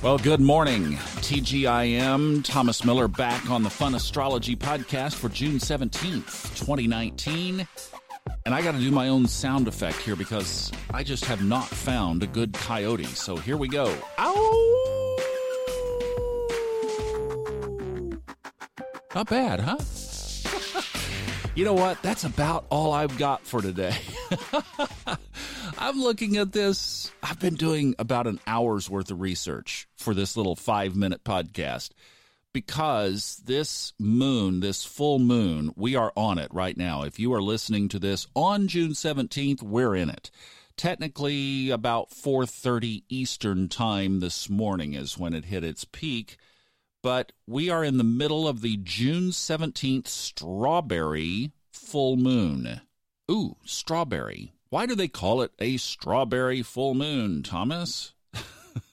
Well, good morning. TGIM, Thomas Miller back on the Fun Astrology podcast for June 17th, 2019. And I got to do my own sound effect here because I just have not found a good coyote. So here we go. Ow! Not bad, huh? you know what? That's about all I've got for today. I'm looking at this. I've been doing about an hour's worth of research for this little five minute podcast because this moon, this full moon, we are on it right now. If you are listening to this on June 17th, we're in it. Technically about 4:30 Eastern time this morning is when it hit its peak, but we are in the middle of the June 17th strawberry full moon. Ooh, strawberry. Why do they call it a strawberry full moon, Thomas?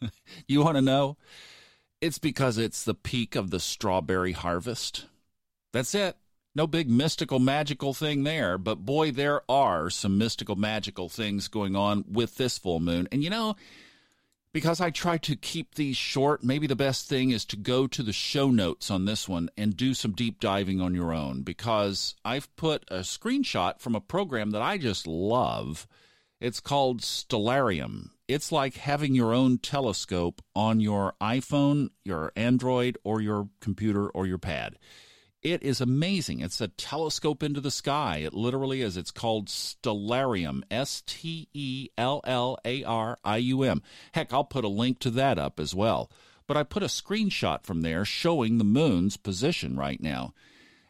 you want to know? It's because it's the peak of the strawberry harvest. That's it. No big mystical magical thing there, but boy, there are some mystical magical things going on with this full moon. And you know, because I try to keep these short, maybe the best thing is to go to the show notes on this one and do some deep diving on your own because I've put a screenshot from a program that I just love. It's called Stellarium. It's like having your own telescope on your iPhone, your Android, or your computer or your pad. It is amazing. It's a telescope into the sky. It literally is. It's called Stellarium. S T E L L A R I U M. Heck, I'll put a link to that up as well. But I put a screenshot from there showing the moon's position right now.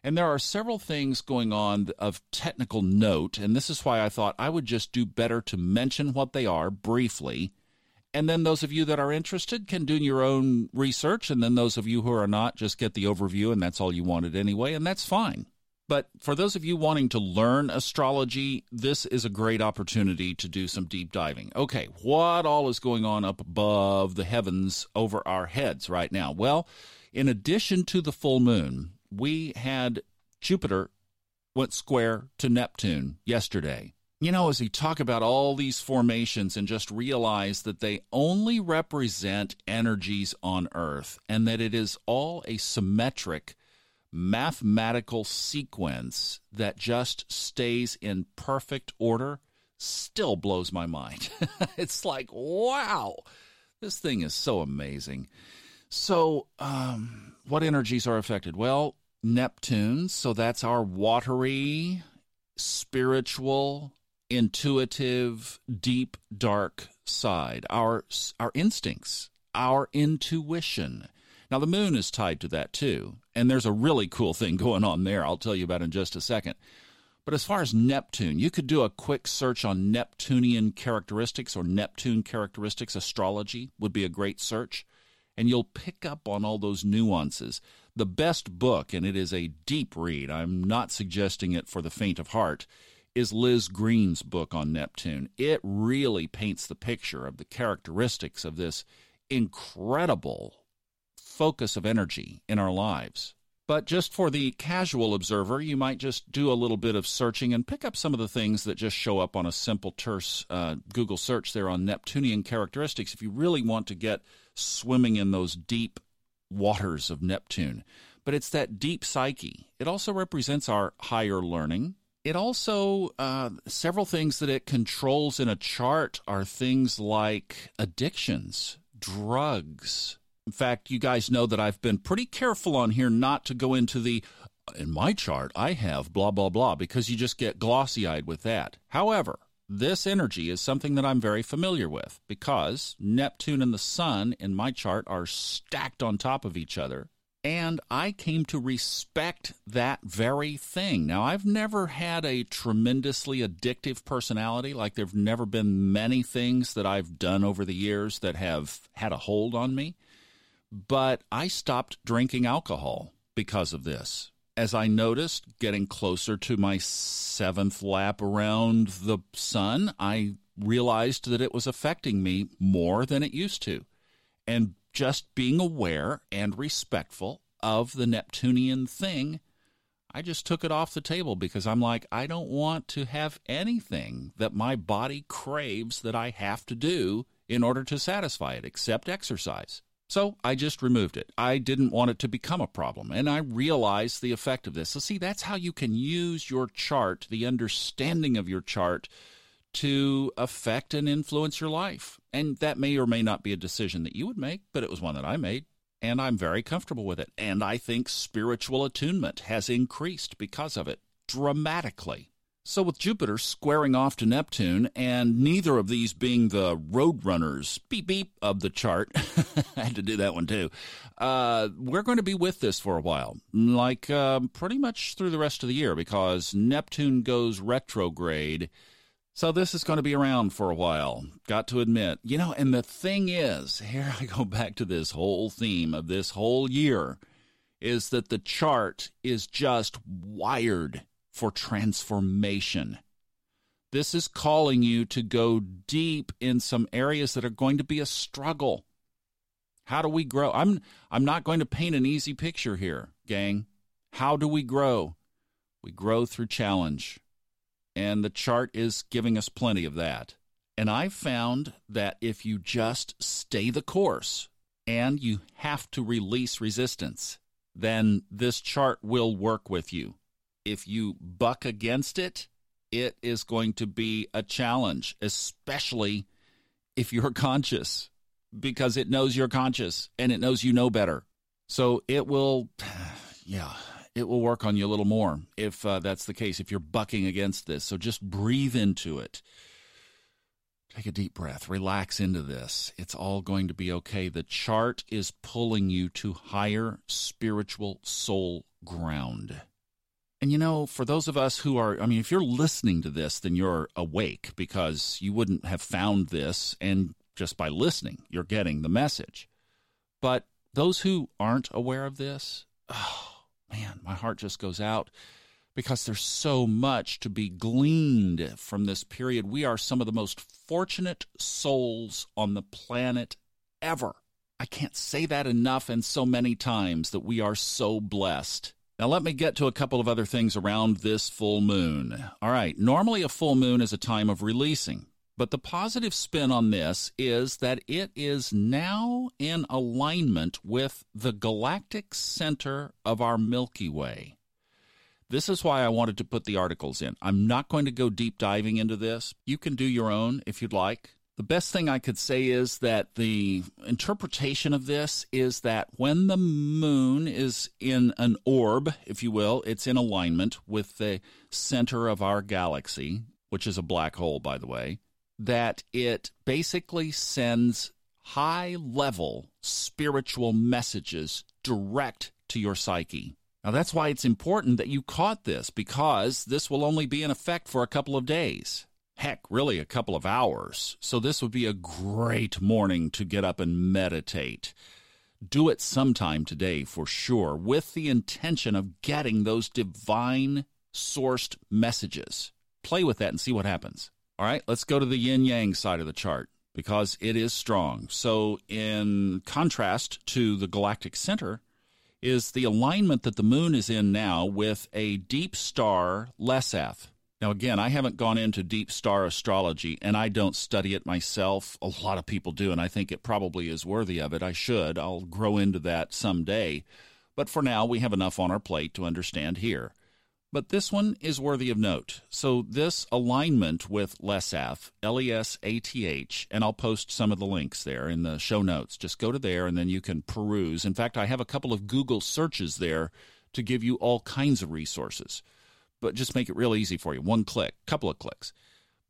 And there are several things going on of technical note, and this is why I thought I would just do better to mention what they are briefly and then those of you that are interested can do your own research. And then those of you who are not, just get the overview, and that's all you wanted anyway, and that's fine. But for those of you wanting to learn astrology, this is a great opportunity to do some deep diving. Okay, what all is going on up above the heavens over our heads right now? Well, in addition to the full moon, we had Jupiter went square to Neptune yesterday you know, as we talk about all these formations and just realize that they only represent energies on Earth and that it is all a symmetric mathematical sequence that just stays in perfect order, still blows my mind. it's like, wow, this thing is so amazing. So, um, what energies are affected? Well, Neptune, so that's our watery, spiritual, intuitive, deep, dark side, our our instincts, our intuition. Now the moon is tied to that too, and there's a really cool thing going on there. I'll tell you about in just a second. But as far as Neptune, you could do a quick search on Neptunian characteristics or Neptune characteristics astrology would be a great search, and you'll pick up on all those nuances. The best book, and it is a deep read. I'm not suggesting it for the faint of heart is Liz Greene's book on Neptune. It really paints the picture of the characteristics of this incredible focus of energy in our lives. But just for the casual observer, you might just do a little bit of searching and pick up some of the things that just show up on a simple, terse uh, Google search there on Neptunian characteristics if you really want to get swimming in those deep waters of Neptune. But it's that deep psyche. It also represents our higher learning, it also, uh, several things that it controls in a chart are things like addictions, drugs. In fact, you guys know that I've been pretty careful on here not to go into the, in my chart, I have blah, blah, blah, because you just get glossy eyed with that. However, this energy is something that I'm very familiar with because Neptune and the Sun in my chart are stacked on top of each other and I came to respect that very thing. Now, I've never had a tremendously addictive personality. Like, there have never been many things that I've done over the years that have had a hold on me. But I stopped drinking alcohol because of this. As I noticed getting closer to my seventh lap around the sun, I realized that it was affecting me more than it used to. And just being aware and respectful of the Neptunian thing, I just took it off the table because I'm like, I don't want to have anything that my body craves that I have to do in order to satisfy it except exercise. So I just removed it. I didn't want it to become a problem, and I realized the effect of this. So, see, that's how you can use your chart, the understanding of your chart, to affect and influence your life. And that may or may not be a decision that you would make, but it was one that I made, and I'm very comfortable with it. And I think spiritual attunement has increased because of it dramatically. So, with Jupiter squaring off to Neptune, and neither of these being the roadrunners, beep beep, of the chart, I had to do that one too. Uh, we're going to be with this for a while, like uh, pretty much through the rest of the year, because Neptune goes retrograde. So, this is going to be around for a while, got to admit. You know, and the thing is, here I go back to this whole theme of this whole year, is that the chart is just wired for transformation. This is calling you to go deep in some areas that are going to be a struggle. How do we grow? I'm I'm not going to paint an easy picture here, gang. How do we grow? We grow through challenge. And the chart is giving us plenty of that. And I've found that if you just stay the course and you have to release resistance, then this chart will work with you if you buck against it, it is going to be a challenge, especially if you're conscious, because it knows you're conscious and it knows you know better. So it will, yeah, it will work on you a little more if uh, that's the case, if you're bucking against this. So just breathe into it. Take a deep breath, relax into this. It's all going to be okay. The chart is pulling you to higher spiritual soul ground. And you know, for those of us who are, I mean, if you're listening to this, then you're awake because you wouldn't have found this. And just by listening, you're getting the message. But those who aren't aware of this, oh man, my heart just goes out because there's so much to be gleaned from this period. We are some of the most fortunate souls on the planet ever. I can't say that enough and so many times that we are so blessed. Now, let me get to a couple of other things around this full moon. All right, normally a full moon is a time of releasing, but the positive spin on this is that it is now in alignment with the galactic center of our Milky Way. This is why I wanted to put the articles in. I'm not going to go deep diving into this. You can do your own if you'd like. The best thing I could say is that the interpretation of this is that when the moon is in an orb, if you will, it's in alignment with the center of our galaxy, which is a black hole, by the way, that it basically sends high level spiritual messages direct to your psyche. Now, that's why it's important that you caught this because this will only be in effect for a couple of days heck, really a couple of hours. So this would be a great morning to get up and meditate. Do it sometime today for sure, with the intention of getting those divine sourced messages. Play with that and see what happens. All right, let's go to the yin yang side of the chart because it is strong. So, in contrast to the galactic center, is the alignment that the moon is in now with a deep star, Lesath. Now, again, I haven't gone into deep star astrology and I don't study it myself. A lot of people do, and I think it probably is worthy of it. I should. I'll grow into that someday. But for now, we have enough on our plate to understand here. But this one is worthy of note. So, this alignment with Lesath, L E S A T H, and I'll post some of the links there in the show notes. Just go to there and then you can peruse. In fact, I have a couple of Google searches there to give you all kinds of resources but just make it real easy for you. One click, couple of clicks.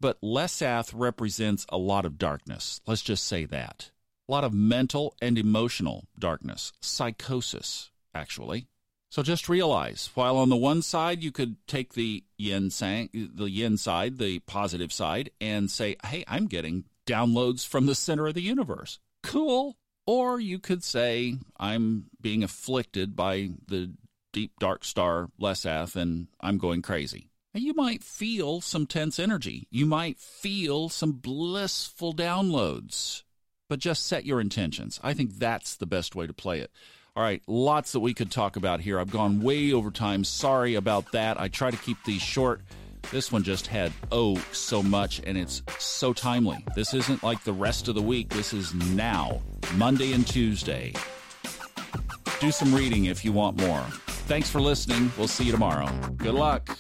But Lesath represents a lot of darkness. Let's just say that. A lot of mental and emotional darkness, psychosis, actually. So just realize, while on the one side you could take the yin sang, the yin side, the positive side, and say, "Hey, I'm getting downloads from the center of the universe." Cool. Or you could say, "I'm being afflicted by the deep dark star Lesath and I'm going crazy. And you might feel some tense energy. You might feel some blissful downloads. But just set your intentions. I think that's the best way to play it. All right, lots that we could talk about here. I've gone way over time. Sorry about that. I try to keep these short. This one just had oh so much, and it's so timely. This isn't like the rest of the week. This is now. Monday and Tuesday. Do some reading if you want more. Thanks for listening. We'll see you tomorrow. Good luck.